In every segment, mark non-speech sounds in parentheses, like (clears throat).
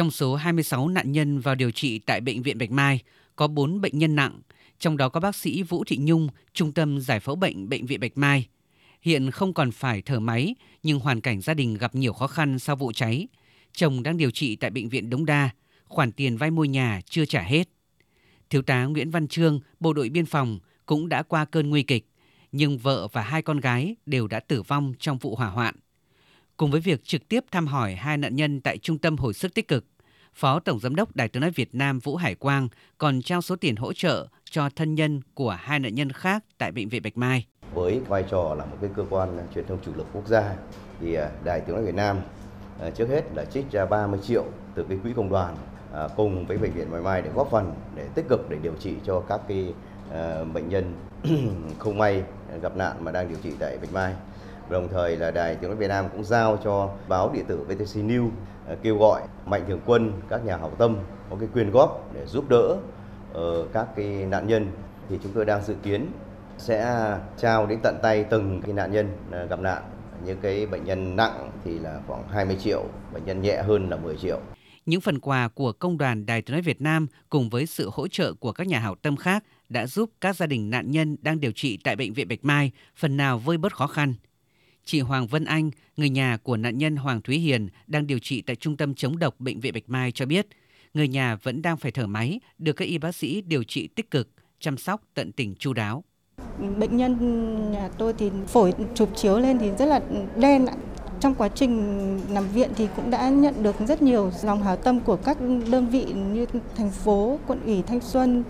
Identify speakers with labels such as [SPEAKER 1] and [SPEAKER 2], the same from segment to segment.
[SPEAKER 1] Trong số 26 nạn nhân vào điều trị tại Bệnh viện Bạch Mai, có 4 bệnh nhân nặng, trong đó có bác sĩ Vũ Thị Nhung, Trung tâm Giải phẫu bệnh Bệnh viện Bạch Mai. Hiện không còn phải thở máy, nhưng hoàn cảnh gia đình gặp nhiều khó khăn sau vụ cháy. Chồng đang điều trị tại Bệnh viện Đống Đa, khoản tiền vay mua nhà chưa trả hết. Thiếu tá Nguyễn Văn Trương, Bộ đội Biên phòng, cũng đã qua cơn nguy kịch, nhưng vợ và hai con gái đều đã tử vong trong vụ hỏa hoạn. Cùng với việc trực tiếp thăm hỏi hai nạn nhân tại Trung tâm Hồi sức tích cực, Phó Tổng Giám đốc Đài tiếng nói Việt Nam Vũ Hải Quang còn trao số tiền hỗ trợ cho thân nhân của hai nạn nhân khác tại Bệnh viện Bạch Mai.
[SPEAKER 2] Với vai trò là một cái cơ quan truyền thông chủ lực quốc gia, thì à, Đài tiếng nói Việt Nam à, trước hết là trích ra 30 triệu từ cái quỹ công đoàn à, cùng với Bệnh viện Bạch Mai để góp phần để tích cực để điều trị cho các cái bệnh nhân (clears throat) không may gặp nạn mà đang điều trị tại Bạch Mai. Đồng thời là Đài Tiếng nói Việt Nam cũng giao cho báo điện tử VTC News ờ, kêu gọi mạnh thường quân, các nhà hảo tâm có cái quyên góp để giúp đỡ ờ, các cái nạn nhân thì chúng tôi đang dự kiến sẽ trao đến tận tay từng cái nạn nhân ờ, gặp nạn. Những cái bệnh nhân nặng thì là khoảng 20 triệu, bệnh nhân nhẹ hơn là 10 triệu.
[SPEAKER 1] Những phần quà của Công đoàn Đài Tiếng nói Việt Nam cùng với sự hỗ trợ của các nhà hảo tâm khác đã giúp các gia đình nạn nhân đang điều trị tại bệnh viện Bạch Mai phần nào vơi bớt khó khăn. Chị Hoàng Vân Anh, người nhà của nạn nhân Hoàng Thúy Hiền đang điều trị tại Trung tâm chống độc Bệnh viện Bạch Mai cho biết, người nhà vẫn đang phải thở máy, được các y bác sĩ điều trị tích cực, chăm sóc tận tình chu đáo.
[SPEAKER 3] Bệnh nhân nhà tôi thì phổi chụp chiếu lên thì rất là đen trong quá trình nằm viện thì cũng đã nhận được rất nhiều lòng hảo tâm của các đơn vị như thành phố, quận ủy Thanh Xuân,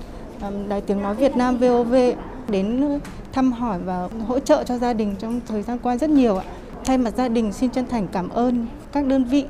[SPEAKER 3] Đài Tiếng Nói Việt Nam VOV đến thăm hỏi và hỗ trợ cho gia đình trong thời gian qua rất nhiều ạ. Thay mặt gia đình, xin chân thành cảm ơn các đơn vị